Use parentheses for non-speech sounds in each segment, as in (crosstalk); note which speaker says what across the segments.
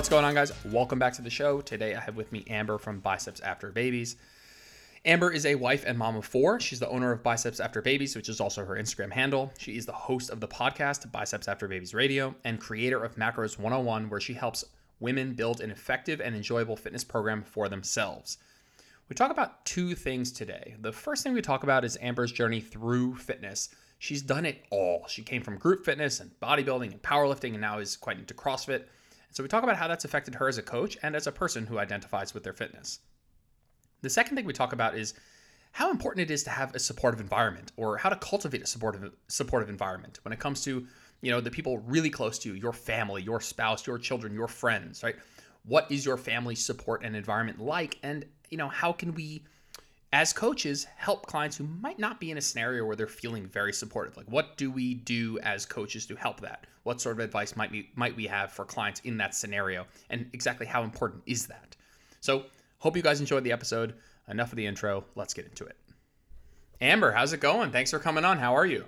Speaker 1: What's going on, guys? Welcome back to the show. Today I have with me Amber from Biceps After Babies. Amber is a wife and mom of four. She's the owner of Biceps After Babies, which is also her Instagram handle. She is the host of the podcast Biceps After Babies Radio and creator of Macros 101, where she helps women build an effective and enjoyable fitness program for themselves. We talk about two things today. The first thing we talk about is Amber's journey through fitness. She's done it all. She came from group fitness and bodybuilding and powerlifting and now is quite into CrossFit. So we talk about how that's affected her as a coach and as a person who identifies with their fitness. The second thing we talk about is how important it is to have a supportive environment or how to cultivate a supportive supportive environment when it comes to, you know, the people really close to you, your family, your spouse, your children, your friends, right? What is your family support and environment like and, you know, how can we as coaches help clients who might not be in a scenario where they're feeling very supportive? Like what do we do as coaches to help that? What sort of advice might we might we have for clients in that scenario? And exactly how important is that? So hope you guys enjoyed the episode. Enough of the intro. Let's get into it. Amber how's it going? Thanks for coming on. How are you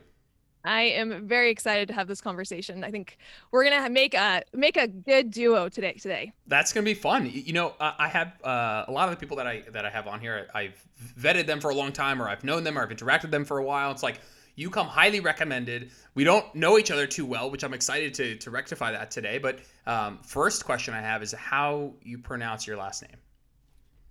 Speaker 2: I am very excited to have this conversation. I think we're gonna make a make a good duo today. Today,
Speaker 1: that's gonna be fun. You know, I have uh, a lot of the people that I that I have on here. I've vetted them for a long time, or I've known them, or I've interacted with them for a while. It's like you come highly recommended. We don't know each other too well, which I'm excited to to rectify that today. But um, first question I have is how you pronounce your last name.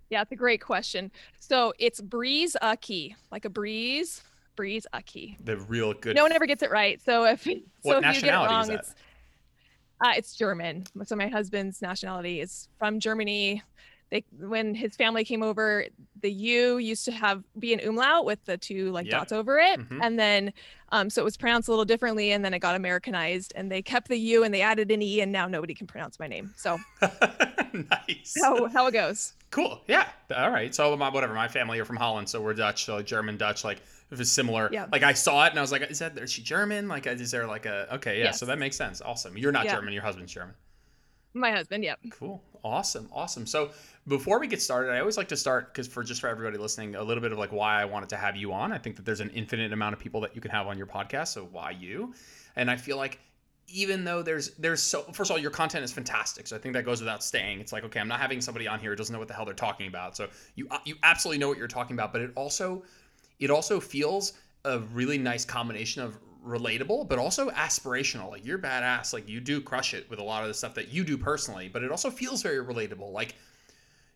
Speaker 2: Yeah, it's a great question. So it's Breeze Aki, like a breeze Breeze Aki.
Speaker 1: The real good.
Speaker 2: No one ever gets it right. So if
Speaker 1: what (laughs)
Speaker 2: so
Speaker 1: if you get it wrong,
Speaker 2: it's uh, it's German. So my husband's nationality is from Germany. They when his family came over, the U used to have be an umlaut with the two like yep. dots over it, mm-hmm. and then um, so it was pronounced a little differently, and then it got Americanized, and they kept the U and they added an E, and now nobody can pronounce my name. So (laughs)
Speaker 1: nice.
Speaker 2: How how it goes.
Speaker 1: Cool. Yeah. All right. So my whatever. My family are from Holland, so we're Dutch, so like German Dutch, like if it's similar.
Speaker 2: Yeah.
Speaker 1: Like I saw it and I was like, is that is she German? Like is there like a okay, yeah, yes. so that makes sense. Awesome. You're not yeah. German, your husband's German.
Speaker 2: My husband, yep.
Speaker 1: Cool. Awesome. Awesome. So before we get started, I always like to start because for just for everybody listening, a little bit of like why I wanted to have you on. I think that there's an infinite amount of people that you can have on your podcast. So why you? And I feel like even though there's there's so first of all your content is fantastic so i think that goes without saying it's like okay i'm not having somebody on here who doesn't know what the hell they're talking about so you uh, you absolutely know what you're talking about but it also it also feels a really nice combination of relatable but also aspirational. Like you're badass. Like you do crush it with a lot of the stuff that you do personally but it also feels very relatable. Like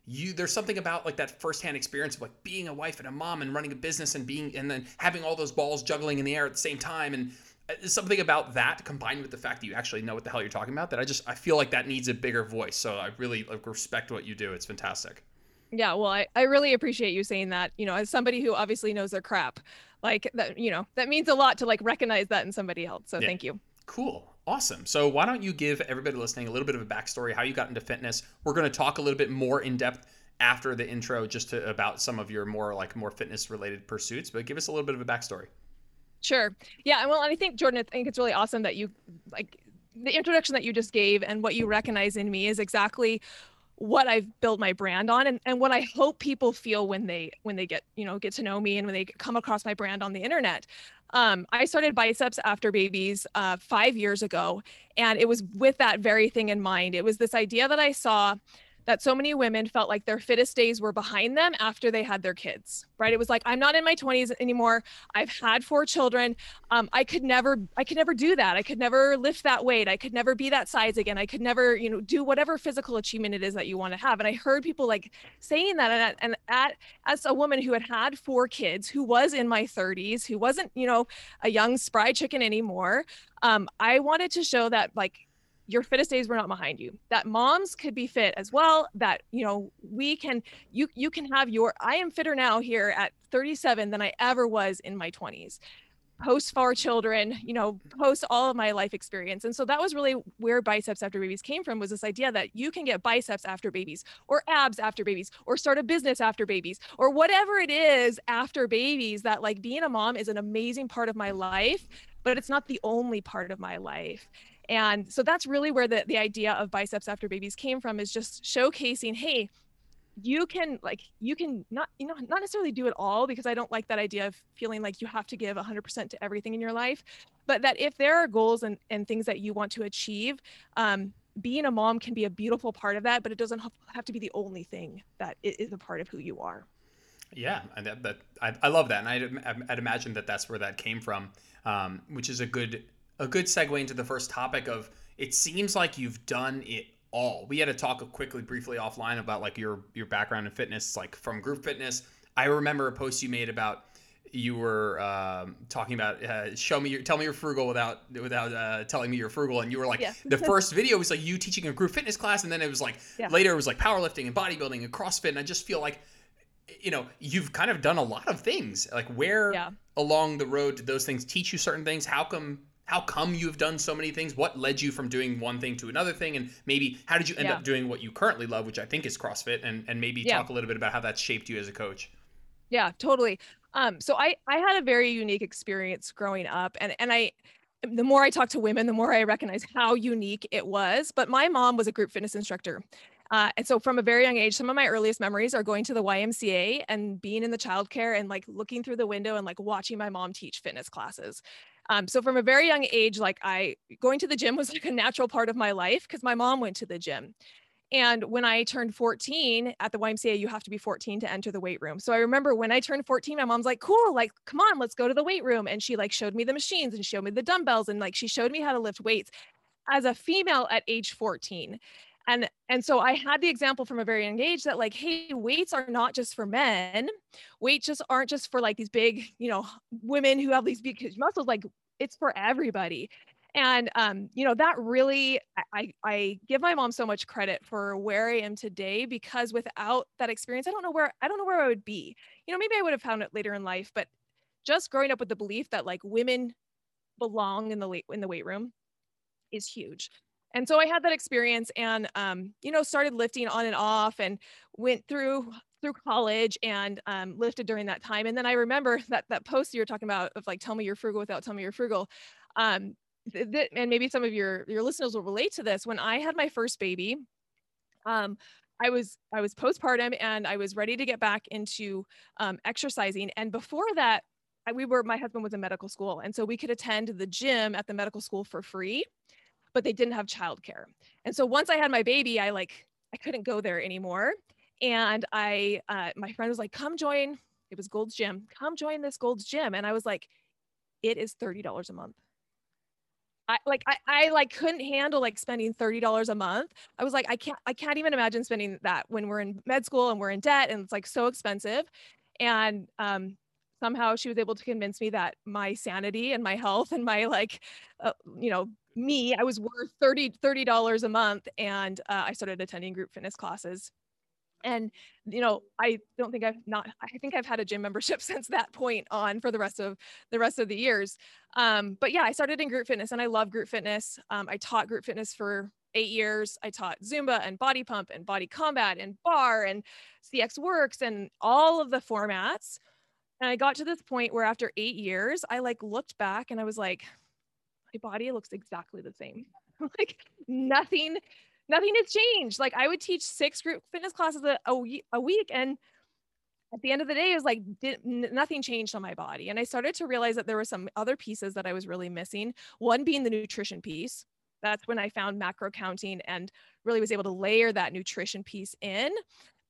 Speaker 1: you there's something about like that firsthand experience of like being a wife and a mom and running a business and being and then having all those balls juggling in the air at the same time. And uh, something about that combined with the fact that you actually know what the hell you're talking about that I just I feel like that needs a bigger voice. So I really like respect what you do. It's fantastic
Speaker 2: yeah, well, I, I really appreciate you saying that. You know, as somebody who obviously knows their crap, like that, you know, that means a lot to like recognize that in somebody else. So yeah. thank you.
Speaker 1: Cool. Awesome. So why don't you give everybody listening a little bit of a backstory, how you got into fitness? We're going to talk a little bit more in depth after the intro, just to about some of your more like more fitness related pursuits, but give us a little bit of a backstory.
Speaker 2: Sure. Yeah. Well, and I think Jordan, I think it's really awesome that you like the introduction that you just gave and what you recognize in me is exactly what I've built my brand on and, and what I hope people feel when they when they get you know get to know me and when they come across my brand on the internet. Um, I started biceps after babies uh, five years ago, and it was with that very thing in mind. It was this idea that I saw that so many women felt like their fittest days were behind them after they had their kids right? It was like i'm not in my 20s anymore. I've had four children. Um, i could never i could never do that. I could never lift that weight. I could never be that size again. I could never you know do whatever physical achievement it is that you want to have. And i heard people like saying that and, and at as a woman who had had four kids who was in my 30s who wasn't you know a young spry chicken anymore um, i wanted to show that like your fittest days were not behind you. That moms could be fit as well that you know we can you you can have your i am fitter now here at 37 than i ever was in my 20s post four children you know post all of my life experience. And so that was really where biceps after babies came from was this idea that you can get biceps after babies or abs after babies or start a business after babies or whatever it is after babies that like being a mom is an amazing part of my life but it's not the only part of my life and so that's really where the, the idea of biceps after babies came from is just showcasing, hey, you can like you can not you know not necessarily do it all because i don't like that idea of feeling like you have to give 100% to everything in your life but that if there are goals and, and things that you want to achieve um, being a mom can be a beautiful part of that, but it doesn't have to be the only thing that is a part of who you are.
Speaker 1: Yeah, that, that I, I love that, and I'd, I'd imagine that that's where that came from, um, which is a good a good segue into the first topic of. It seems like you've done it all. We had to talk quickly, briefly offline about like your your background in fitness, like from group fitness. I remember a post you made about you were um, talking about uh, show me your tell me you're frugal without without uh, telling me you're frugal and you were like yeah. the (laughs) first video was like you teaching a group fitness class and then it was like yeah. later it was like powerlifting and bodybuilding and crossfit and i just feel like you know you've kind of done a lot of things like where yeah. along the road did those things teach you certain things how come how come you've done so many things what led you from doing one thing to another thing and maybe how did you end up doing what you currently love which i think is crossfit and, and maybe talk a little bit about how that shaped you as a coach
Speaker 2: yeah totally um, so I I had a very unique experience growing up, and and I the more I talk to women, the more I recognize how unique it was. But my mom was a group fitness instructor. Uh, and so from a very young age, some of my earliest memories are going to the YMCA and being in the childcare and like looking through the window and like watching my mom teach fitness classes. Um, so from a very young age, like I going to the gym was like a natural part of my life because my mom went to the gym. And when I turned 14 at the YMCA, you have to be 14 to enter the weight room. So I remember when I turned 14, my mom's like, cool, like, come on, let's go to the weight room. And she like showed me the machines and showed me the dumbbells and like she showed me how to lift weights as a female at age 14. And and so I had the example from a very young age that like, hey, weights are not just for men. Weights just aren't just for like these big, you know, women who have these big huge muscles. Like it's for everybody and um, you know that really I, I give my mom so much credit for where i am today because without that experience i don't know where i don't know where i would be you know maybe i would have found it later in life but just growing up with the belief that like women belong in the late in the weight room is huge and so i had that experience and um, you know started lifting on and off and went through through college and um, lifted during that time. And then i remember (laughs) that that post you were talking about of like tell me you're frugal without telling me you're frugal. Um, th- th- and maybe some of your your listeners will relate to this. When i had my first baby um I was I was postpartum and I was ready to get back into um, exercising. And before that, I, we were my husband was in medical school, and so we could attend the gym at the medical school for free, but they didn't have childcare. And so once I had my baby, I like I couldn't go there anymore. And I uh, my friend was like, "Come join." It was Gold's Gym. Come join this Gold's Gym, and I was like, "It is thirty dollars a month." I like I, I like couldn't handle like spending $30 a month. I was like, I can't I can't even imagine spending that when we're in med school and we're in debt and it's like so expensive. And um somehow she was able to convince me that my sanity and my health and my like uh, you know me i was worth 30 $30 a month and uh, i started attending group fitness classes. And you know i don't think i've not i think i've had a gym membership (laughs) since that point on for the rest of the rest of the years. Um, but yeah i started in group fitness and i love group fitness. Um, i taught group fitness for eight years. I taught zumba and body pump and body combat and barre and cx works and all of the formats and i got to this point where after eight years i like looked back and i was like my body looks exactly the same (laughs) like nothing nothing has changed. Like I would teach six group fitness classes a, a, a week and at the end of the day, it was like did, nothing changed on my body. And I started to realize that there were some other pieces that I was really missing. One being the nutrition piece. That's when I found macro counting and really was able to layer that nutrition piece in.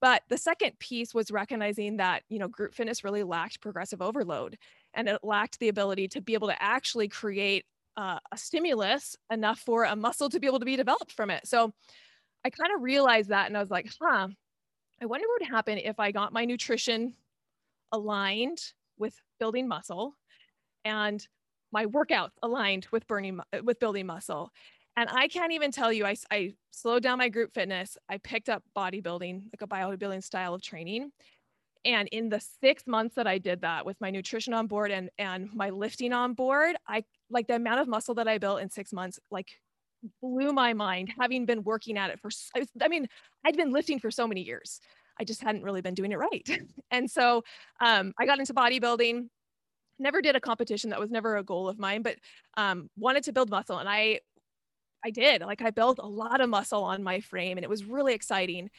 Speaker 2: But the second piece was recognizing that, you know, group fitness really lacked progressive overload and it lacked the ability to be able to actually create uh, a stimulus enough for a muscle to be able to be developed from it. So I kind of realized that and I was like, huh, I wonder what would happen if I got my nutrition aligned with building muscle and my workouts aligned with burning with building muscle. And I can't even tell you, I, I slowed down my group fitness. I picked up bodybuilding, like a bodybuilding style of training. And in the six months that I did that with my nutrition on board and, and my lifting on board, I like the amount of muscle that I built in six months, like blew my mind having been working at it for, I mean, I'd been lifting for so many years. I just hadn't really been doing it right. (laughs) and so um, I got into bodybuilding, never did a competition. That was never a goal of mine, but um, wanted to build muscle. And I, I did like, I built a lot of muscle on my frame and it was really exciting.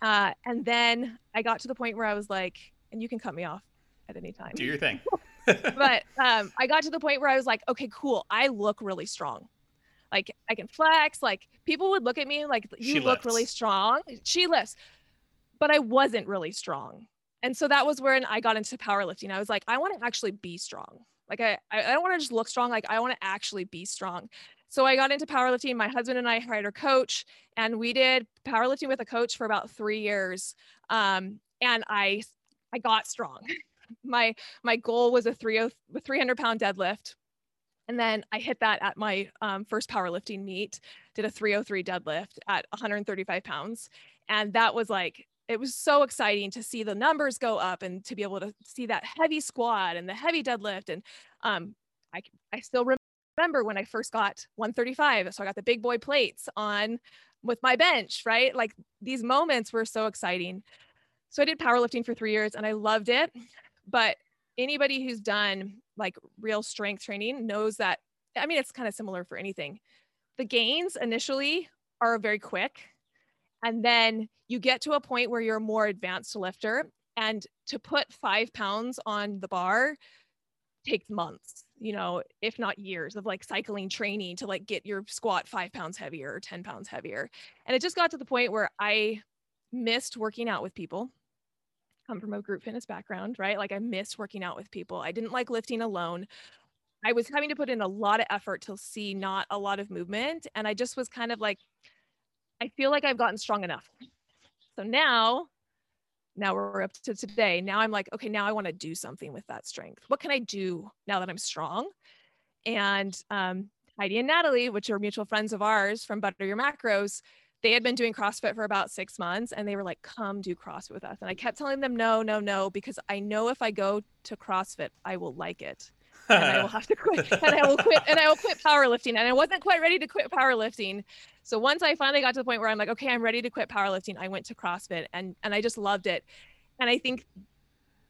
Speaker 2: Uh, and then I got to the point where I was like, and you can cut me off at any time.
Speaker 1: Do your thing. (laughs)
Speaker 2: but um, I got to the point where I was like, okay, cool. I look really strong. Like I can flex. Like people would look at me like you
Speaker 1: She
Speaker 2: look really strong. She lifts. But I wasn't really strong. And so that was when I got into powerlifting. I was like, I want to actually be strong. Like I I I don't want to just look strong. Like I want to actually be strong. So I got into powerlifting. My husband and I hired a coach and we did powerlifting with a coach for about three years. Um, and I I got strong. (laughs) my my goal was a 30, 300 pound deadlift and then i hit that at my um, first powerlifting meet did a 303 deadlift at 135 pounds and that was like it was so exciting to see the numbers go up and to be able to see that heavy squat and the heavy deadlift and um, I, I still remember when i first got 135 so i got the big boy plates on with my bench right? Like these moments were so exciting. So i did powerlifting for three years and i loved it but anybody who's done like real strength training knows that i mean it's kind of similar for anything. The gains initially are very quick and then you get to a point where you're a more advanced lifter and to put five pounds on the bar takes months you know if not years of like cycling training to like get your squat five pounds heavier or 10 pounds heavier and it just got to the point where i missed working out with people come from a group fitness background, right? Like I missed working out with people. I didn't like lifting alone. I was having to put in a lot of effort to see not a lot of movement. And I just was kind of like, I feel like I've gotten strong enough. So now, now we're up to today. Now I'm like, okay, now I want to do something with that strength. What can I do now that I'm strong? And um, Heidi and Natalie, which are mutual friends of ours from Butter Your Macros, they had been doing CrossFit for about six months and they were like, come do CrossFit with us. And I kept telling them, no, no, no, because I know if I go to CrossFit, I will like it. And I will have to quit (laughs) and I will quit and I will quit powerlifting. And I wasn't quite ready to quit powerlifting. So once I finally got to the point where I'm like, okay, I'm ready to quit powerlifting, I went to CrossFit and and I just loved it. And I think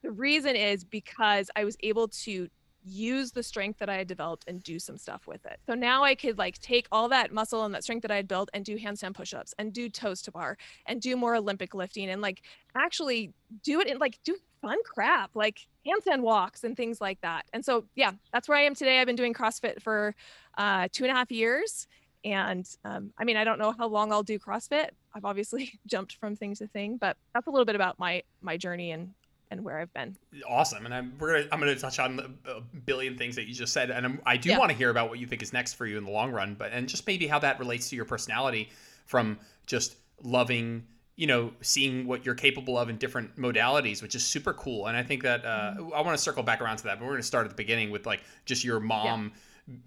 Speaker 2: the reason is because I was able to use the strength that I had developed and do some stuff with it. So now I could like take all that muscle and that strength that I had built and do handstand push-ups and do toes to bar and do more Olympic lifting and like actually do it in like do fun crap like handstand walks and things like that. And so yeah, that's where I am today. I've been doing CrossFit for uh, two and a half years. And um, I mean, I don't know how long I'll do CrossFit. I've obviously (laughs) jumped from thing to thing, but that's a little bit about my my journey and and where I've been.
Speaker 1: Awesome, and I'm we're gonna I'm gonna touch on a billion things that you just said, and I'm, i do
Speaker 2: Yeah.
Speaker 1: want to hear about what you think is next for you in the long run, but and just maybe how that relates to your personality from just loving you know seeing what you're capable of in different modalities which is super cool and i think that uh,
Speaker 2: Mm-hmm.
Speaker 1: i want to circle back around to that but we're going to start at the beginning with like just your mom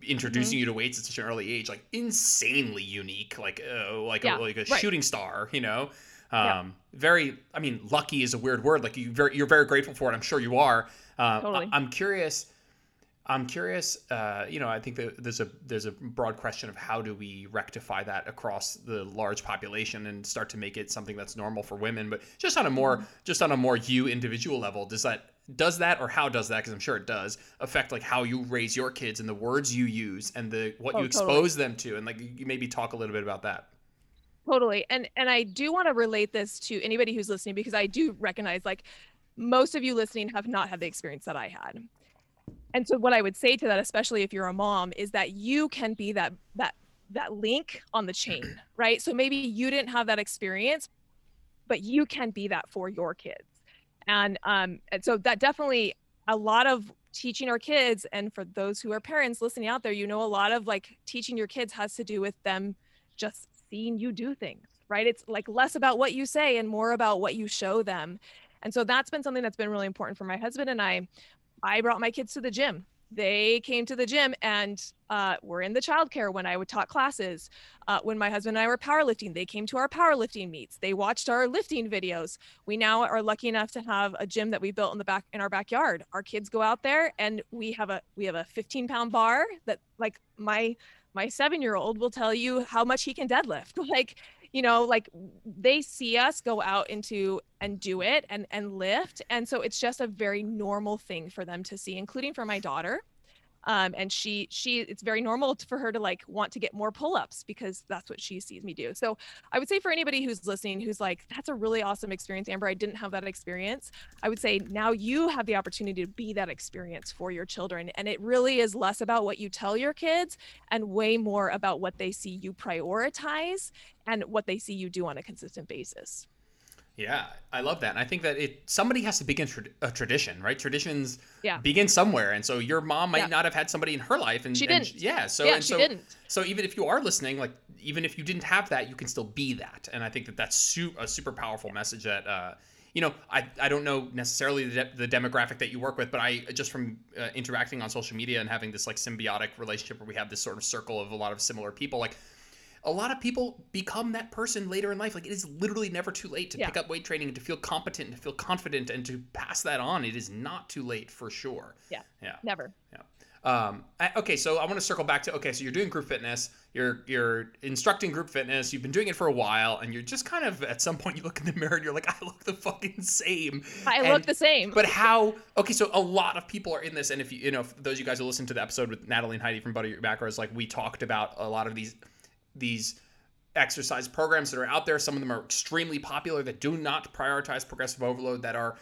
Speaker 1: introducing
Speaker 2: Mm-hmm.
Speaker 1: you to weights at such an early age like insanely unique like uh, like
Speaker 2: Yeah,
Speaker 1: a, like a
Speaker 2: right.
Speaker 1: shooting star you know um
Speaker 2: Yeah.
Speaker 1: very i mean lucky is a weird word. Like you very you're very grateful for it. I'm sure you are. Uh,
Speaker 2: Totally.
Speaker 1: I, i'm curious i'm curious uh, you know i think that there's a there's a broad question of how do we rectify that across the large population and start to make it something that's normal for women. But just on a more just on a more you individual level does that does that or how does that because i'm sure it does affect like how you raise your kids and the words you use and the what
Speaker 2: Oh,
Speaker 1: you
Speaker 2: totally.
Speaker 1: expose them to? And like you maybe talk a little bit about that
Speaker 2: totally and and i do want to relate this to anybody who's listening because i do recognize like most of you listening have not had the experience that i had. And so what i would say to that especially if you're a mom is that you can be that that that link on the chain (clears throat) right? So maybe you didn't have that experience but you can be that for your kids. And um and so that definitely a lot of teaching our kids and for those who are parents listening out there you know a lot of like teaching your kids has to do with them just seeing you do things right it's like less about what you say and more about what you show them and so that's been something that's been really important for my husband and i i brought my kids to the gym they came to the gym and uh, were in the childcare when I would taught classes. Uh, when my husband and I were powerlifting, they came to our powerlifting meets. They watched our lifting videos. We now are lucky enough to have a gym that we built in the back in our backyard. Our kids go out there and we have a we have a 15 pound bar that like my my seven year old will tell you how much he can deadlift. (laughs) Like you know like they see us go out into and do it and and lift and so it's just a very normal thing for them to see including for my daughter um, and she she it's very normal for her to like want to get more pull-ups because that's what she sees me do. So i would say for anybody who's listening who's like that's a really awesome experience amber. I didn't have that experience i would say now you have the opportunity to be that experience for your children and it really is less about what you tell your kids and way more about what they see you prioritize and what they see you do on a consistent basis
Speaker 1: yeah, I love that. And I think that it somebody has to begin tra- a tradition, right? Traditions
Speaker 2: yeah.
Speaker 1: begin somewhere. And so your mom might yeah. not have had somebody in her life and
Speaker 2: she didn't.
Speaker 1: And, yeah, so
Speaker 2: yeah,
Speaker 1: and
Speaker 2: she
Speaker 1: so
Speaker 2: didn't.
Speaker 1: so even if you are listening, like even if you didn't have that, you can still be that. And I think that that's su- a super powerful message that uh you know, I, I don't know necessarily the, de- the demographic that you work with, but I just from uh, interacting on social media and having this like symbiotic relationship where we have this sort of circle of a lot of similar people, like a lot of people become that person later in life. Like it is literally never too late to yeah. pick up weight training and to feel competent and to feel confident and to pass that on. It is not too late for sure.
Speaker 2: Yeah.
Speaker 1: Yeah.
Speaker 2: Never.
Speaker 1: Yeah. Um, I, okay, so I want to circle back to okay, so you're doing group fitness, you're you're instructing group fitness, you've been doing it for a while, and you're just kind of at some point you look in the mirror and you're like, (laughs) I look the fucking same.
Speaker 2: I
Speaker 1: and,
Speaker 2: look the same.
Speaker 1: But how? Okay, so a lot of people are in this, and if you you know those of you guys who listened to the episode with Natalie and Heidi from Butter Your Macros, like we talked about a lot of these these exercise programs that are out there. Some of them are extremely popular that do not prioritize progressive overload that are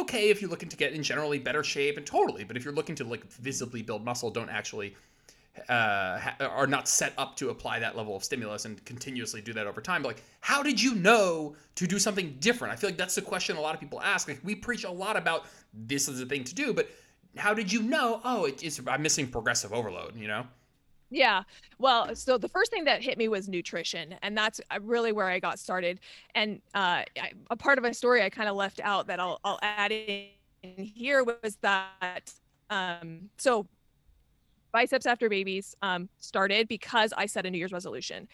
Speaker 1: okay if you're looking to get in generally better shape and totally, but if you're looking to like visibly build muscle, don't actually uh, are not set up to apply that level of stimulus and continuously do that over time. But like, how did you know to do something different? I feel like that's the question a lot of people ask. Like, we preach a lot about this is the thing to do, but how did you know? Oh, it's I'm missing progressive overload. You know?
Speaker 2: Yeah. Well, so the first thing that hit me was nutrition, and that's uh, really where I got started. And uh, a part of my story I kind of left out that I'll, I'll add in here was that um, so biceps after babies um, started because I set a New Year's resolution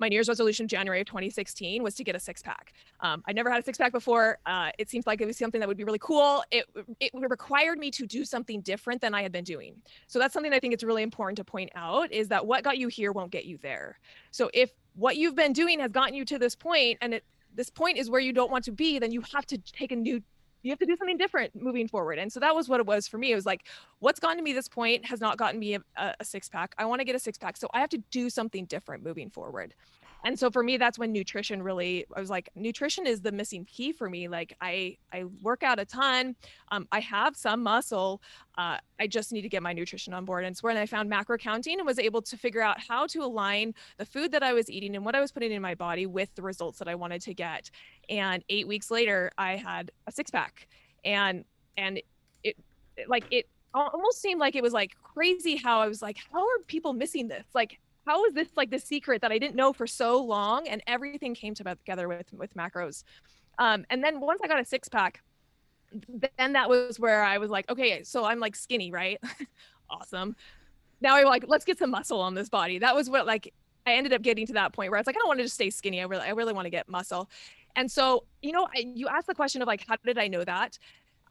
Speaker 2: my New Year's resolution January of 2016 was to get a six pack. Um, I never had a six pack before. Uh, it seemed like it was something that would be really cool. It, it required me to do something different than I had been doing. So that's something I think it's really important to point out is that what got you here won't get you there. So if what you've been doing has gotten you to this point and it, this point is where you don't want to be, then you have to take a new you have to do something different moving forward. And so that was what it was for me. It was like, what's gotten to me this point has not gotten me a, a six pack. I want to get a six pack. So I have to do something different moving forward and so for me that's when nutrition really i was like nutrition is the missing key for me like i i work out a ton um, i have some muscle uh, i just need to get my nutrition on board. And it's when i found macro counting and was able to figure out how to align the food that i was eating and what i was putting in my body with the results that i wanted to get. And eight weeks later i had a six pack and and it like it almost seemed like it was like crazy how i was like how are people missing this? Like how is this like the secret that I didn't know for so long? And everything came together with with macros. Um, and then once I got a six pack, then that was where I was like, okay, so I'm like skinny, right? (laughs) awesome. Now I'm like, let's get some muscle on this body. That was what like I ended up getting to that point where I was like, I don't want to just stay skinny. I really, I really want to get muscle. And so, you know, I, you asked the question of like, how did I know that?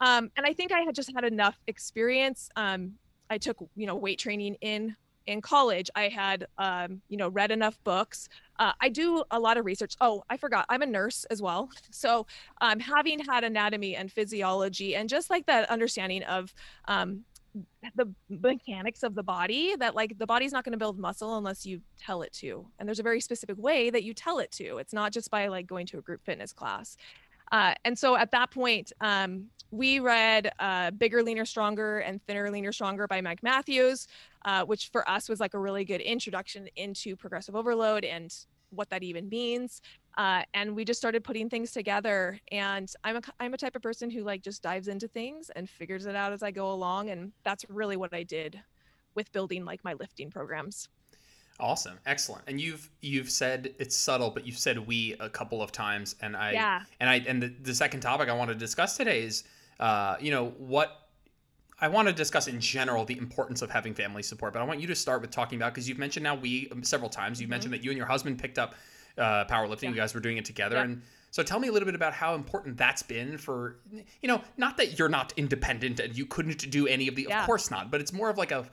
Speaker 2: Um, and I think I had just had enough experience. Um, I took, you know, weight training in in college i had um, you know read enough books. Uh, i do a lot of research. Oh i forgot i'm a nurse as well. (laughs) So um, having had anatomy and physiology and just like that understanding of um, the mechanics of the body that like the body's not going to build muscle unless you tell it to. And there's a very specific way that you tell it to. It's not just by like going to a group fitness class uh, and so at that point, um, we read uh, Bigger, Leaner, Stronger and Thinner, Leaner, Stronger by Mike Matthews, uh, which for us was like a really good introduction into progressive overload and what that even means. Uh, and we just started putting things together. And I'm a, I'm a type of person who like just dives into things and figures it out as I go along. And that's really what I did with building like my lifting programs.
Speaker 1: Awesome, excellent. And you've you've said it's subtle, but you've said we a couple of times, and I
Speaker 2: yeah.
Speaker 1: and I and the, the second topic I want to discuss today is, uh, you know, what I want to discuss in general the importance of having family support. But I want you to start with talking about because you've mentioned now we um, several times. You mm-hmm. mentioned that you and your husband picked up uh, powerlifting. Yeah. You guys were doing it together, yeah. and so tell me a little bit about how important that's been for you know, not that you're not independent and you couldn't do any of the, yeah. of course not, but it's more of like a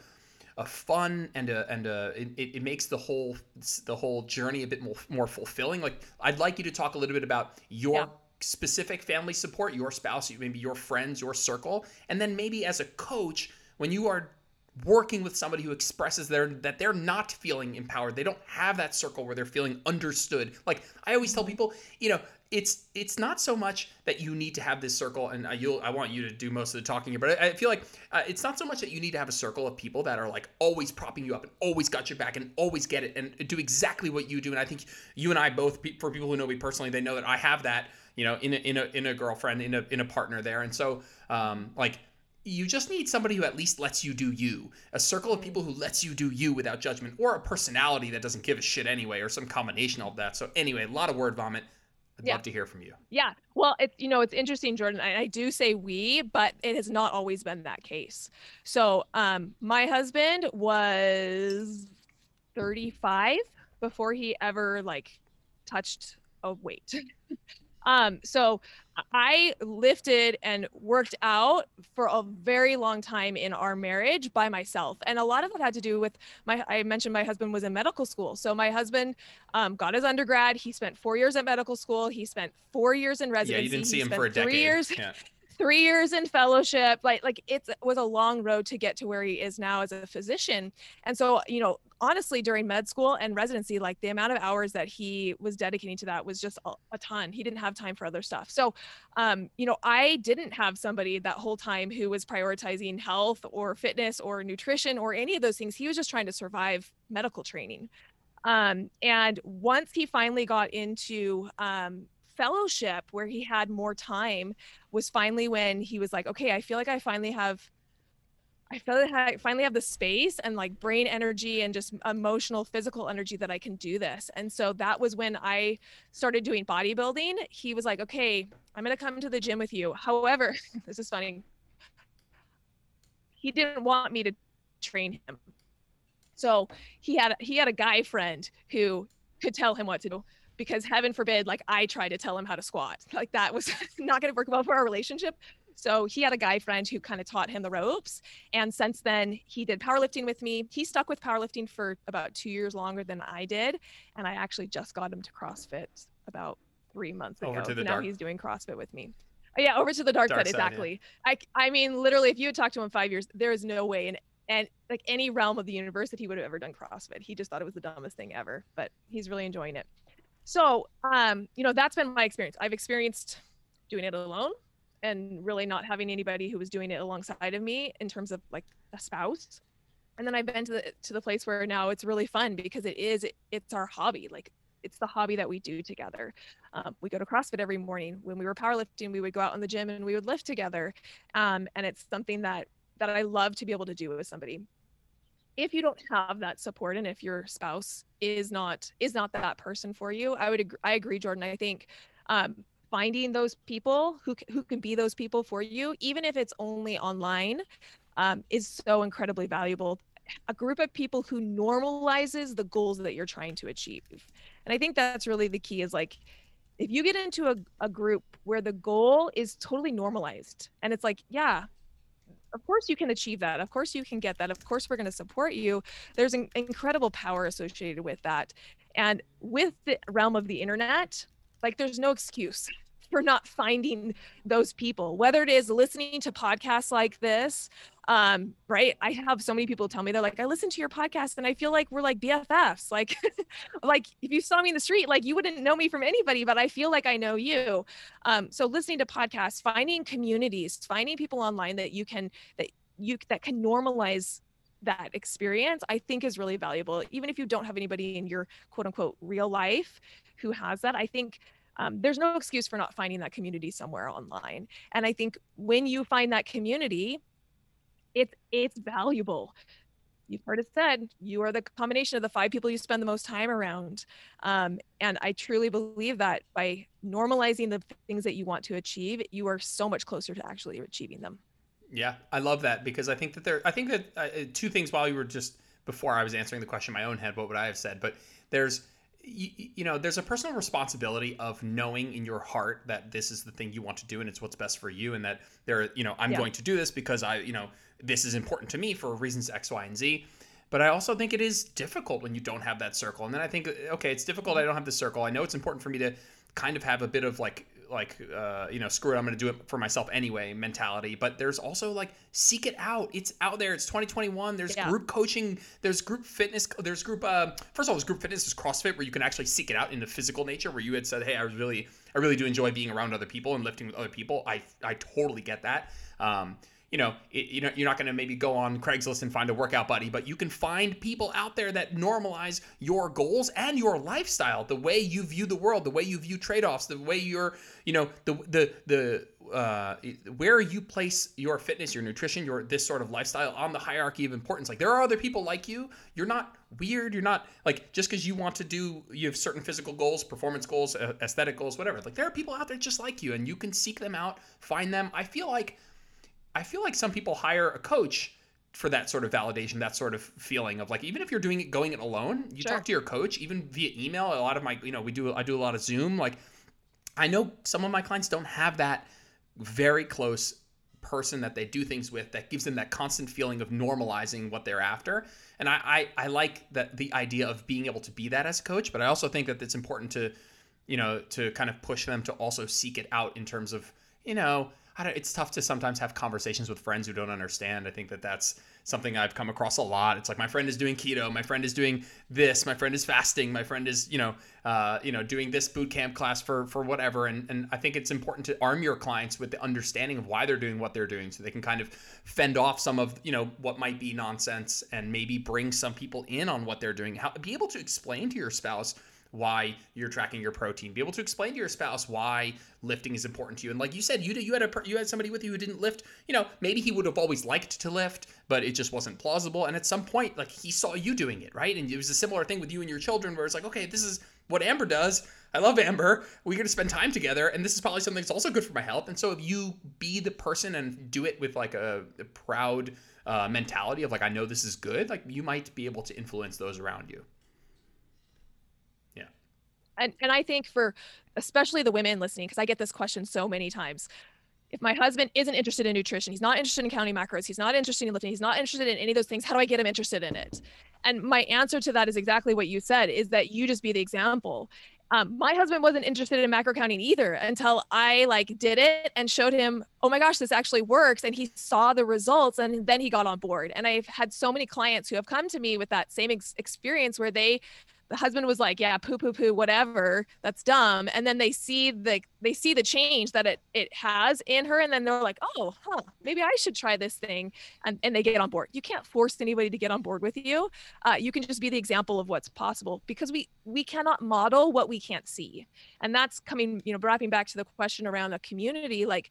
Speaker 1: a fun and a and a it, it makes the whole the whole journey a bit more more fulfilling. Like I'd like you to talk a little bit about your yeah. specific family support, your spouse, maybe your friends, your circle, and then maybe as a coach when you are working with somebody who expresses their that they're not feeling empowered. They don't have that circle where they're feeling understood. Like I always tell mm-hmm. people, you know, it's it's not so much that you need to have this circle and I you'll I want you to do most of the talking here but I, I feel like uh, it's not so much that you need to have a circle of people that are like always propping you up and always got your back and always get it and do exactly what you do and I think you and I both for people who know me personally they know that I have that you know in a in a, in a girlfriend in a in a partner there and so um like you just need somebody who at least lets you do you a circle of people who lets you do you without judgment or a personality that doesn't give a shit anyway or some combination of that so anyway a lot of word vomit I'd yeah. love to hear from you.
Speaker 2: Yeah. Well, it's you know, it's interesting, Jordan. I, I, do say we, but it has not always been that case. So um my husband was 35 before he ever like touched a weight. (laughs) Um, so I lifted and worked out for a very long time in our marriage by myself. And a lot of that had to do with my, I mentioned my husband was in medical school. So my husband um, got his undergrad. He spent four years at medical school. He spent four years in residency.
Speaker 1: Yeah, you didn't see him for a decade.
Speaker 2: Three years.
Speaker 1: Yeah
Speaker 2: three years in fellowship like like it was a long road to get to where he is now as a physician. And so you know honestly during med school and residency like the amount of hours that he was dedicating to that was just a, ton. He didn't have time for other stuff. So um you know i didn't have somebody that whole time who was prioritizing health or fitness or nutrition or any of those things. He was just trying to survive medical training. Um, and once he finally got into um, fellowship where he had more time was finally when he was like okay i feel like i finally have I feel like I finally have the space and like brain energy and just emotional, physical energy that I can do this. And so that was when I started doing bodybuilding. He was like, okay, I'm going to come to the gym with you. However, (laughs) this is funny. He didn't want me to train him. So he had he had a guy friend who could tell him what to do because heaven forbid like I tried to tell him how to squat. (laughs) Like that was (laughs) not going to work well for our relationship. So he had a guy friend who kind of taught him the ropes. And since then, he did powerlifting with me. He stuck with powerlifting for about two years longer than I did. And I actually just got him to CrossFit about three months ago.
Speaker 1: Over to the
Speaker 2: now
Speaker 1: dark.
Speaker 2: he's doing CrossFit with me. Oh, yeah, over to the dark,
Speaker 1: dark
Speaker 2: side, exactly. Yeah. I, I mean, literally, if you had talked to him five years, there is no way in and like any realm of the universe that he would have ever done CrossFit. He just thought it was the dumbest thing ever, but he's really enjoying it. So, um, you know, that's been my experience. I've experienced doing it alone and really not having anybody who was doing it alongside of me in terms of like a spouse. And then i've been to the to the place where now it's really fun because it is it, it's our hobby. Like it's the hobby that we do together. Um, we go to crossfit every morning. When we were powerlifting we would go out in the gym and we would lift together. Um, and it's something that that i love to be able to do with somebody if you don't have that support and if your spouse is not is not that person for you i would agree, i agree jordan i think um, finding those people who who can be those people for you, even if it's only online, um, is so incredibly valuable. A group of people who normalizes the goals that you're trying to achieve, and I think that's really the key. Is like if you get into a, a group where the goal is totally normalized, and it's like, yeah, of course you can achieve that. Of course you can get that. Of course we're going to support you. There's an incredible power associated with that. And with the realm of the internet like there's no excuse for not finding those people, whether it is listening to podcasts like this. Um, right. I have so many people tell me they're like, I listen to your podcast and I feel like we're like BFFs. (laughs) Like, like if you saw me in the street, like you wouldn't know me from anybody, but I feel like I know you. Um, so listening to podcasts, finding communities, finding people online that you can that you that can normalize that experience i think is really valuable even if you don't have anybody in your quote unquote real life who has that. I think um, there's no excuse for not finding that community somewhere online. And I think when you find that community, it's it's valuable. You've heard it said, you are the combination of the five people you spend the most time around. Um, and I truly believe that by normalizing the things that you want to achieve, you are so much closer to actually achieving them.
Speaker 1: Yeah, I love that because I think that there, I think that uh, two things while you were just before I was answering the question in my own head, what would I have said? But there's you, you, know, there's a personal responsibility of knowing in your heart that this is the thing you want to do and it's what's best for you, and that there, you know, I'm yeah. going to do this because I, you know, this is important to me for reasons X, Y, and Z. But I also think it is difficult when you don't have that circle. And then I think, okay, it's difficult. I don't have the circle. I know it's important for me to kind of have a bit of like like uh, you know screw it i'm gonna do it for myself anyway mentality but there's also like seek it out it's out there it's 2021 there's
Speaker 2: Yeah.
Speaker 1: group coaching there's group fitness there's group uh, first of all there's group fitness there's crossfit where you can actually seek it out in the physical nature where you had said hey i really i really do enjoy being around other people and lifting with other people i i totally get that um, you know, it, you know, you're not going to maybe go on Craigslist and find a workout buddy, but you can find people out there that normalize your goals and your lifestyle, the way you view the world, the way you view trade-offs, the way you're, you know, the the the uh, where you place your fitness, your nutrition, your this sort of lifestyle on the hierarchy of importance. Like there are other people like you. You're not weird. You're not like just because you want to do you have certain physical goals, performance goals, aesthetic goals, whatever. Like there are people out there just like you, and you can seek them out, find them. I feel like I feel like some people hire a coach for that sort of validation, that sort of feeling of like even if you're doing it going it alone, you
Speaker 2: Sure.
Speaker 1: talk to your coach even via email. A lot of my, you know, we do I do a lot of Zoom. Like I know some of my clients don't have that very close person that they do things with that gives them that constant feeling of normalizing what they're after. And I I, I like that the idea of being able to be that as a coach, but I also think that it's important to you know, to kind of push them to also seek it out in terms of, you know, I don't, it's tough to sometimes have conversations with friends who don't understand. I think that that's something I've come across a lot. It's like my friend is doing keto, my friend is doing this, my friend is fasting, my friend is, you know, uh, you know, doing this boot camp class for for whatever. And and I think it's important to arm your clients with the understanding of why they're doing what they're doing, so they can kind of fend off some of you know what might be nonsense and maybe bring some people in on what they're doing. How be able to explain to your spouse why you're tracking your protein. Be able to explain to your spouse why lifting is important to you. And like you said, you you had a you had somebody with you who didn't lift. You know, maybe he would have always liked to lift, but it just wasn't plausible. And at some point, like he saw you doing it, right? And it was a similar thing with you and your children, where it's like, okay, this is what Amber does. I love Amber. We're going to spend time together, and this is probably something that's also good for my health. And so, if you be the person and do it with like a, a proud uh, mentality of like, I know this is good, like you might be able to influence those around you.
Speaker 2: And and I think for especially the women listening, because I get this question so many times. If my husband isn't interested in nutrition, he's not interested in counting macros, he's not interested in lifting, he's not interested in any of those things, how do I get him interested in it? And my answer to that is exactly what you said is that you just be the example. Um, my husband wasn't interested in macro counting either until I like did it and showed him, oh my gosh, this actually works. And he saw the results and then he got on board. And I've had so many clients who have come to me with that same ex- experience where they the husband was like, yeah, poo poo poo, whatever, that's dumb. And then they see the they see the change that it it has in her, and then they're like, oh, huh, maybe I should try this thing, and and they get on board. You can't force anybody to get on board with you. Uh, you can just be the example of what's possible because we we cannot model what we can't see, and that's coming, you know, wrapping back to the question around the community, like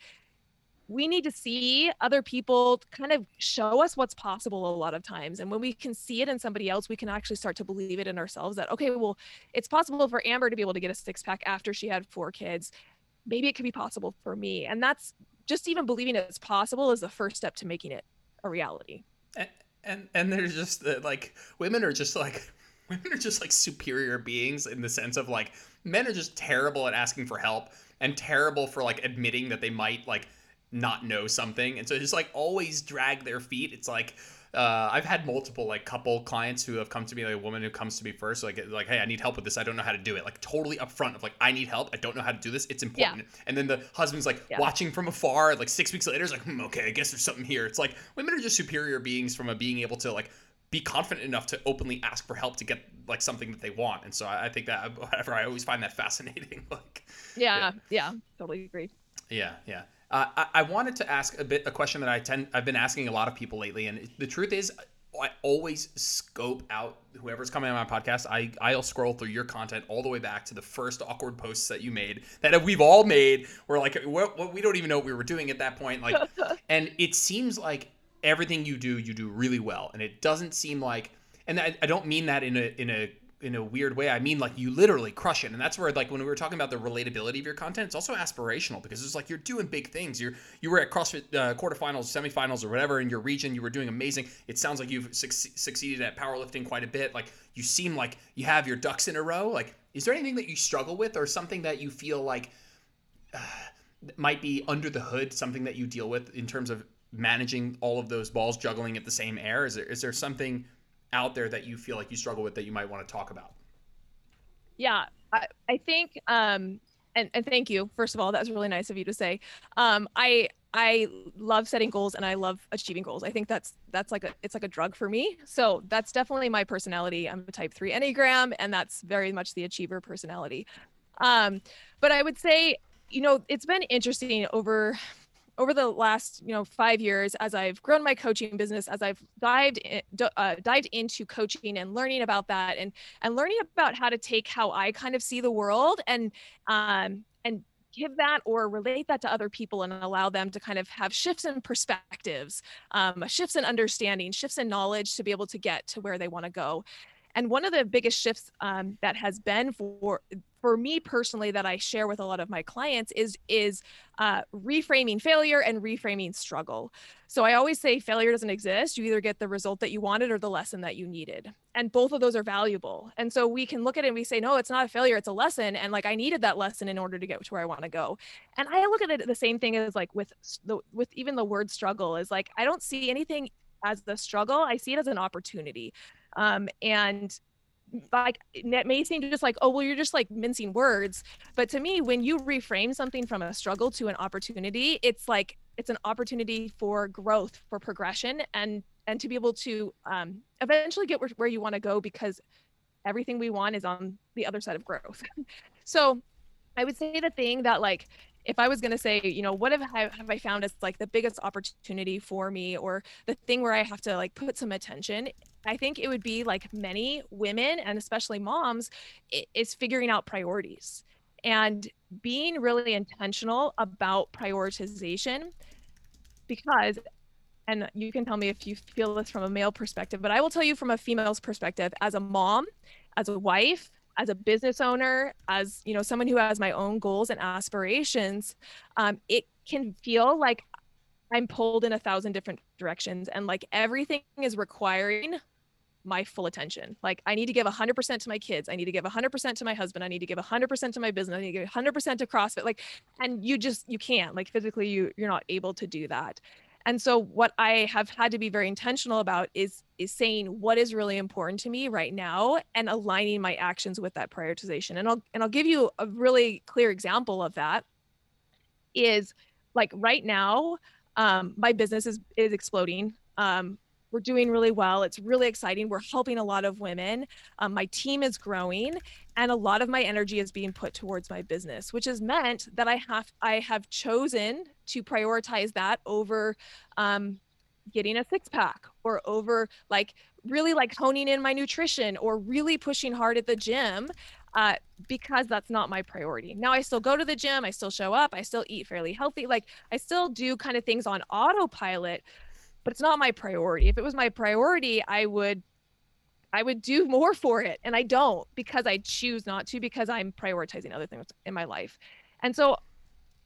Speaker 2: we need to see other people kind of show us what's possible a lot of times. And when we can see it in somebody else we can actually start to believe it in ourselves that okay well it's possible for amber to be able to get a six pack after she had four kids. Maybe it could be possible for me. And that's just even believing it's possible is the first step to making it a reality.
Speaker 1: And and, and there's just uh, like women are just like (laughs) women are just like superior beings in the sense of like men are just terrible at asking for help and terrible for like admitting that they might like not know something and so just like always drag their feet it's like uh, I've had multiple like couple clients who have come to me, like a woman who comes to me first, like like, hey, I need help with this. I don't know how to do it. Like totally upfront of like, I need help. I don't know how to do this. It's important. And then the husband's like
Speaker 2: Yeah.
Speaker 1: watching from afar. Like six weeks later, is like, hmm, okay, I guess there's something here. It's like women are just superior beings from a being able to like be confident enough to openly ask for help to get like something that they want. And so I, I think that (laughs) whatever I always find that fascinating. (laughs) like
Speaker 2: yeah yeah, totally agree
Speaker 1: yeah, yeah. Uh, I, I wanted to ask a bit a question that I tend I've been asking a lot of people lately, and the truth is, I always scope out whoever's coming on my podcast. I I'll scroll through your content all the way back to the first awkward posts that you made that we've all made. We're like, we we don't even know what we were doing at that point. Like, (laughs) and it seems like everything you do, you do really well, and it doesn't seem like. And I, I don't mean that in a in a in a weird way. I mean, like you literally crush it, and that's where like when we were talking about the relatability of your content, it's also aspirational because it's like you're doing big things. You're you were at CrossFit uh, quarterfinals, semifinals, or whatever in your region. You were doing amazing. It sounds like you've suc succeeded at powerlifting quite a bit. Like you seem like you have your ducks in a row. Like, is there anything that you struggle with, or something that you feel like uh, might be under the hood, something that you deal with in terms of managing all of those balls juggling at the same air? Is there is there something out there that you feel like you struggle with that you might want to talk about?
Speaker 2: yeah I, I think um and, and thank you first of all that was really nice of you to say. Um, i i love setting goals and i love achieving goals. I think that's that's like a it's like a drug for me. So that's definitely my personality. I'm a type 3 enneagram and that's very much the achiever personality. Um, but i would say you know it's been interesting over over the last you know five years as i've grown my coaching business as i've dived in, uh, dived into coaching and learning about that and and learning about how to take how i kind of see the world and um and give that or relate that to other people and allow them to kind of have shifts in perspectives um, shifts in understanding shifts in knowledge to be able to get to where they want to go. And one of the biggest shifts um, that has been for for me personally that I share with a lot of my clients is is uh, reframing failure and reframing struggle. So I always say failure doesn't exist. You either get the result that you wanted or the lesson that you needed, and both of those are valuable. And so we can look at it and we say, no, it's not a failure, it's a lesson. And like I needed that lesson in order to get to where I want to go. And I look at it the same thing as like with the with even the word struggle is like I don't see anything as the struggle. I see it as an opportunity. Um, and like it may seem just like oh well you're just like mincing words but to me when you reframe something from a struggle to an opportunity it's like it's an opportunity for growth for progression and and to be able to um, eventually get where, where you want to go because everything we want is on the other side of growth. (laughs) So i would say the thing that like if I was going to say, you know, what have I, have I found as like the biggest opportunity for me or the thing where I have to like put some attention, I think it would be like many women and especially moms is figuring out priorities. And being really intentional about prioritization because and you can tell me if you feel this from a male perspective but i will tell you from a female's perspective as a mom as a wife as a business owner, as you know, someone who has my own goals and aspirations, um, it can feel like I'm pulled in a thousand different directions, and like everything is requiring my full attention. Like I need to give 100% to my kids. I need to give 100% to my husband. I need to give 100% to my business. I need to give 100% to CrossFit. Like, and you just you can't. Like physically, you you're not able to do that and so what i have had to be very intentional about is is saying what is really important to me right now and aligning my actions with that prioritization. And i'll and i'll give you a really clear example of that is like right now um, my business is is exploding. Um, we're doing really well. It's really exciting. We're helping a lot of women. Um, my team is growing, and a lot of my energy is being put towards my business, which has meant that I have I have chosen to prioritize that over um, getting a six pack or over like really like honing in my nutrition or really pushing hard at the gym uh, because that's not my priority. Now I still go to the gym, I still show up, I still eat fairly healthy. Like I still do kind of things on autopilot, but it's not my priority. If it was my priority, I would I would do (laughs) more for it and I don't because I choose not to because I'm prioritizing other things in my life. And so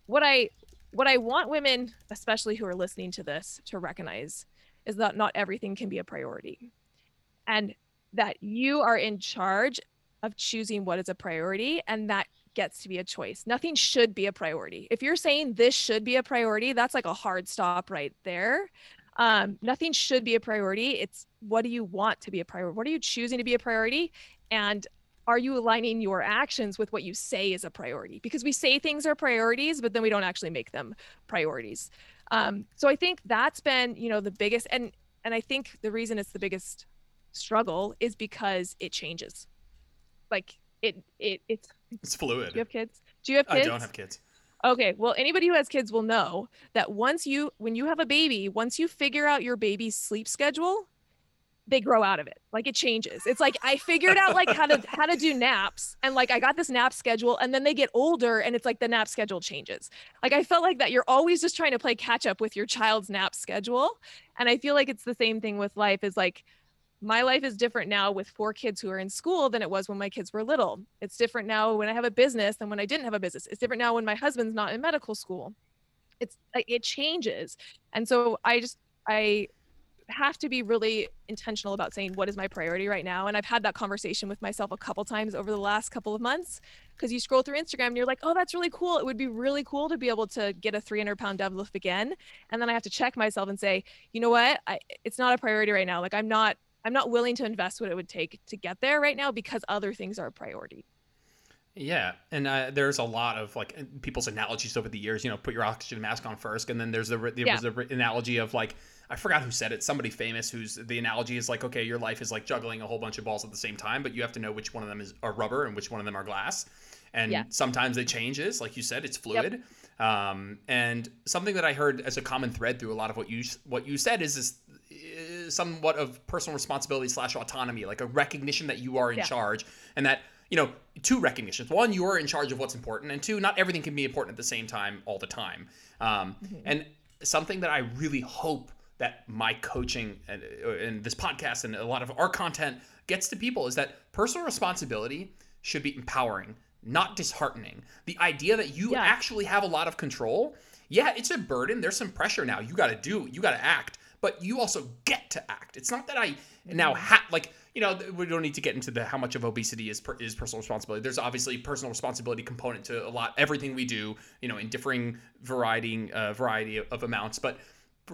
Speaker 2: what I what I want women, especially who are listening to this, to recognize is that not everything can be a priority. And that you are in charge of choosing what is a priority and that gets to be a choice. Nothing should be a priority. If you're saying this should be a priority, that's like a hard stop right there um, nothing should be a priority. It's what do you want to be a priority? What are you choosing to be a priority? And are you aligning your actions with what you say is a priority? Because we say things are priorities, but then we don't actually make them priorities. Um, so I think that's been, you know, the biggest and and I think the reason it's the biggest struggle is because it changes. Like it it it's
Speaker 1: it's fluid.
Speaker 2: Do you have kids? Do you have kids?
Speaker 1: I don't have kids.
Speaker 2: Okay, well, anybody who has kids will know that once you, when you have a baby, once you figure out your baby's sleep schedule, they grow out of it. Like it changes. It's like I figured out like how to (laughs) how to do naps, and like I got this nap schedule, and then they get older, and it's like the nap schedule changes. Like I felt like that you're always just trying to play catch up with your child's nap schedule, and I feel like it's the same thing with life. Is like my life is different now with four kids who are in school than it was when my kids were little. It's different now when I have a business than when I didn't have a business. It's different now when my husband's not in medical school. It's it changes. And so I just I have to be really intentional about saying what is my priority right now and i've had that conversation with myself a couple times over the last couple of months because you scroll through instagram and you're like oh that's really cool it would be really cool to be able to get a 300 pound deadlift again and then i have to check myself and say you know what I, it's not a priority right now like i'm not I'm not willing to invest what it would take to get there right now because other things are a priority.
Speaker 1: Yeah, and uh, there's a lot of like people's analogies over the years. You know, put your oxygen mask on first, and then there's the there
Speaker 2: Yeah.
Speaker 1: was the analogy of like I forgot who said it. Somebody famous who's the analogy is like, okay, your life is like juggling a whole bunch of balls at the same time, but you have to know which one of them is are rubber and which one of them are glass. And
Speaker 2: Yeah.
Speaker 1: sometimes it changes, like you said, it's fluid. Um, and something that I heard as a common thread through a lot of what you what you said is this is somewhat of personal responsibility slash autonomy, like a recognition that you are in
Speaker 2: Yeah.
Speaker 1: charge, and that you know two recognitions: one, you are in charge of what's important, and two, not everything can be important at the same time all the time. Um, And something that I really hope that my coaching and, uh, and this podcast and a lot of our content gets to people is that personal responsibility should be empowering, not disheartening. The idea that you
Speaker 2: Yeah.
Speaker 1: actually have a lot of control, yeah, it's a burden. There's some pressure now. You got to do, you got to act, but you also get to act. It's not that I now have like you know we don't need to get into the how much of obesity is per, is personal responsibility. There's obviously personal responsibility component to a lot everything we do, you know, in differing variety uh, variety of, of amounts, but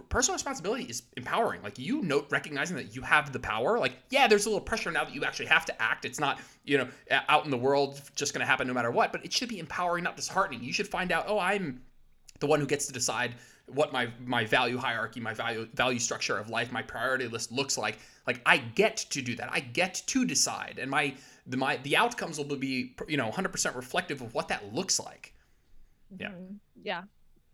Speaker 1: personal responsibility is empowering like you note recognizing that you have the power like yeah there's a little pressure now that you actually have to act it's not you know out in the world just going to happen no matter what but it should be empowering not disheartening you should find out oh i'm the one who gets to decide what my my value hierarchy my value value structure of life my priority list looks like like i get to do that i get to decide and my the my the outcomes will be you know 100% reflective of what that looks like Yeah.
Speaker 2: Mhm. Yeah.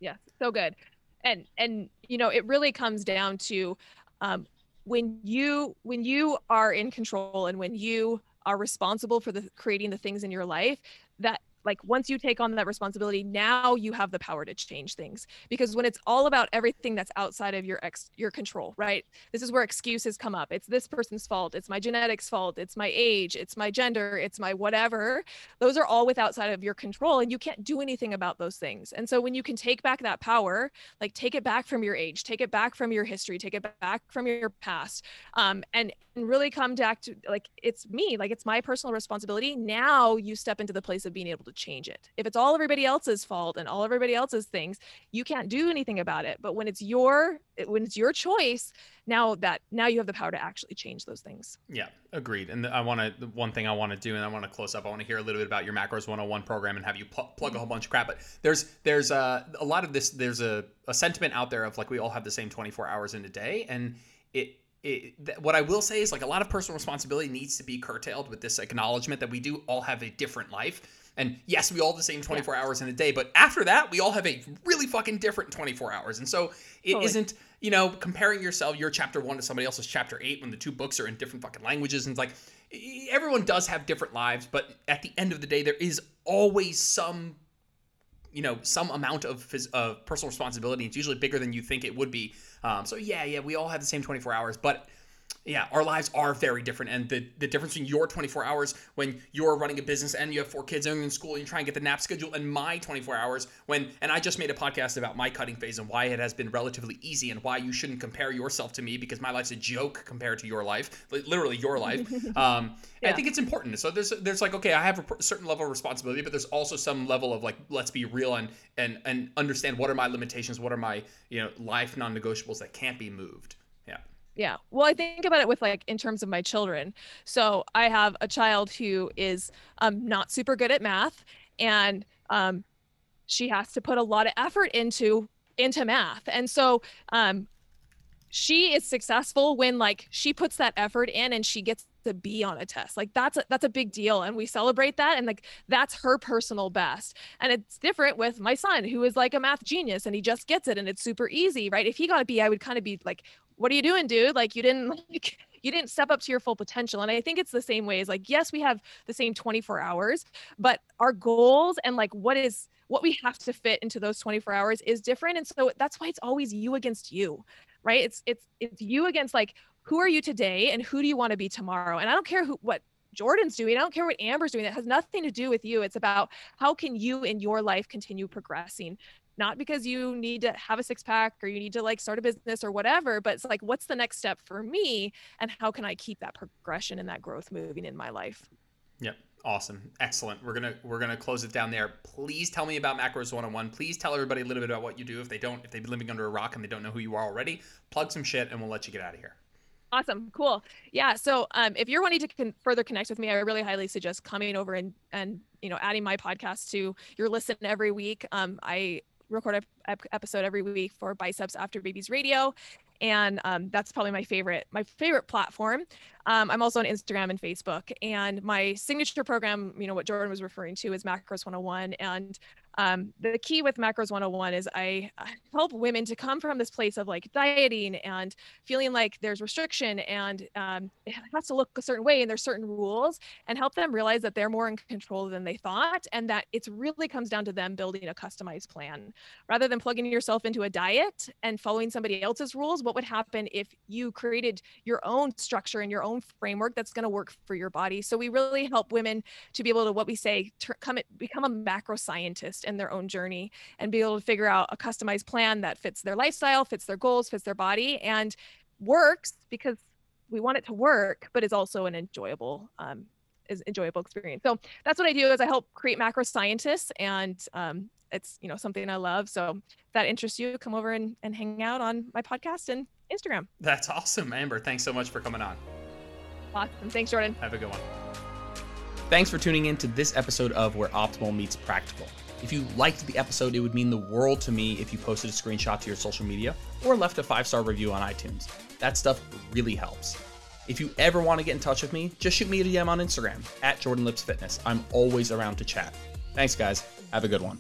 Speaker 2: Yeah. So good. And and you know, it really comes down to um when you when you are in control and when you are responsible for the creating the things in your life that like once you take on that responsibility now you have the power to change things. Because when it's all about everything that's outside of your ex your control right? This is where excuses come up. It's this person's fault. It's my genetics fault. It's my age. It's my gender. It's my whatever. Those are all with outside of your control and you can't do anything about those things. And so when you can take back that power like take it back from your age take it back from your history take it back from your past um, and, really come back to like it's me like it's my personal responsibility now you step into the place of being able to change it if it's all everybody else's fault and all everybody else's things you can't do anything about it but when it's your when it's your choice now that now you have the power to actually change those things
Speaker 1: Yeah, agreed. And I want to, one thing I want to do, and I want to close up, I want to hear a little bit about your macros 101 program and have you pl- plug a whole bunch of crap. But there's, there's uh, a lot of this, there's a, a sentiment out there of like, we all have the same 24 hours in a day. And it, it, th- what I will say is like a lot of personal responsibility needs to be curtailed with this acknowledgement that we do all have a different life. And yes, we all have the same 24 hours in a day, but after that, we all have a really fucking different 24 hours. And so it
Speaker 2: Totally.
Speaker 1: not you know, comparing yourself, your chapter one to somebody else's chapter eight when the two books are in different fucking languages. And it's like, everyone does have different lives, but at the end of the day, there is always some, you know, some amount of phys- of personal responsibility. It's usually bigger than you think it would be. Um, so yeah, yeah, we all have the same 24 hours, but yeah, our lives are very different. And the, the difference between your 24 hours when you're running a business and you have four kids and you're in school and you try and get the nap schedule, and my 24 hours when, and I just made a podcast about my cutting phase and why it has been relatively easy and why you shouldn't compare yourself to me because my life's a joke compared to your life, literally your life. (laughs) Um, I think it's important. So there's, there's like, okay, I have a certain level of responsibility, but there's also some level of like, let's be real and, and, and understand what are my limitations, what are my, you know, life non-negotiables that can't be moved. Yeah.
Speaker 2: Well, I think about it with like in terms of my children. So I have a child who is um, not super good at math, and um, she has to put a lot of effort into into math. And so um, she is successful when like she puts that effort in and she gets the be on a test. Like that's a, that's a big deal, and we celebrate that. And like that's her personal best. And it's different with my son, who is like a math genius, and he just gets it, and it's super easy, right? If he got a B, I would kind of be like, "What are you doing, dude? Like you didn't (laughs) like." You didn't step up to your full potential. And I think it's the same way as like, yes, we have the same 24 hours, but our goals and like what is what we have to fit into those 24 hours is different. And so that's why it's always you against you, right? It's it's it's you against like who are you today and who do you want to be tomorrow? And I don't care who what Jordan's doing. I don't care what Amber's doing. It has nothing to do with you. It's about how can you in your life continue progressing. Not because you need to have a six pack or you need to like start a business or whatever, but it's like, what's the next step for me? And how can I keep that progression and that growth moving in my life?
Speaker 1: Yep. Awesome. Excellent. We're gonna we're gonna close it down there. Please tell me about Macros 101. Please tell everybody a little bit about what you do if they don't if they've been living under a rock and they don't know who you are already. Plug some shit and we'll let you get out of here.
Speaker 2: Awesome. Cool. Yeah. So um, if you're wanting to con- further connect with me, I really highly suggest coming over and, and, you know, adding my podcast to your listen every week. Um, I record a episode every week for Biceps After Babies Radio and um, that's probably my favorite my favorite platform um, i'm also on instagram and facebook and my signature program you know what jordan was referring to is macros 101 and um, the key with macros 101 is I, help women to come from this place of like dieting and feeling like there's restriction and um, it has to look a certain way and there's certain rules and help them realize that they're more in control than they thought and that it really comes down to them building a customized plan. Rather than plugging yourself into a diet and following somebody else's rules what would happen if you created your own structure and your own framework that's going to work for your body? So we really help women to be able to what we say ter- come become a macro scientist in their own journey and be able to figure out a customized plan that fits their lifestyle fits their goals fits their body and works because we want it to work but is also an enjoyable um, is enjoyable experience so that's what i do is i help create macro scientists and um, it's you know something I love. So if that interests you, come over and, and hang out on my podcast and Instagram.
Speaker 1: That's awesome, Amber. Thanks so much for coming on.
Speaker 2: Awesome. Thanks, Jordan.
Speaker 1: Have a good one. Thanks for tuning in to this episode of Where Optimal Meets Practical. If you liked the episode, it would mean the world to me if you posted a screenshot to your social media or left a five star review on iTunes. That stuff really helps. If you ever want to get in touch with me, just shoot me a DM on Instagram at Jordan Lips Fitness. I'm always around to chat. Thanks, guys. Have a good one.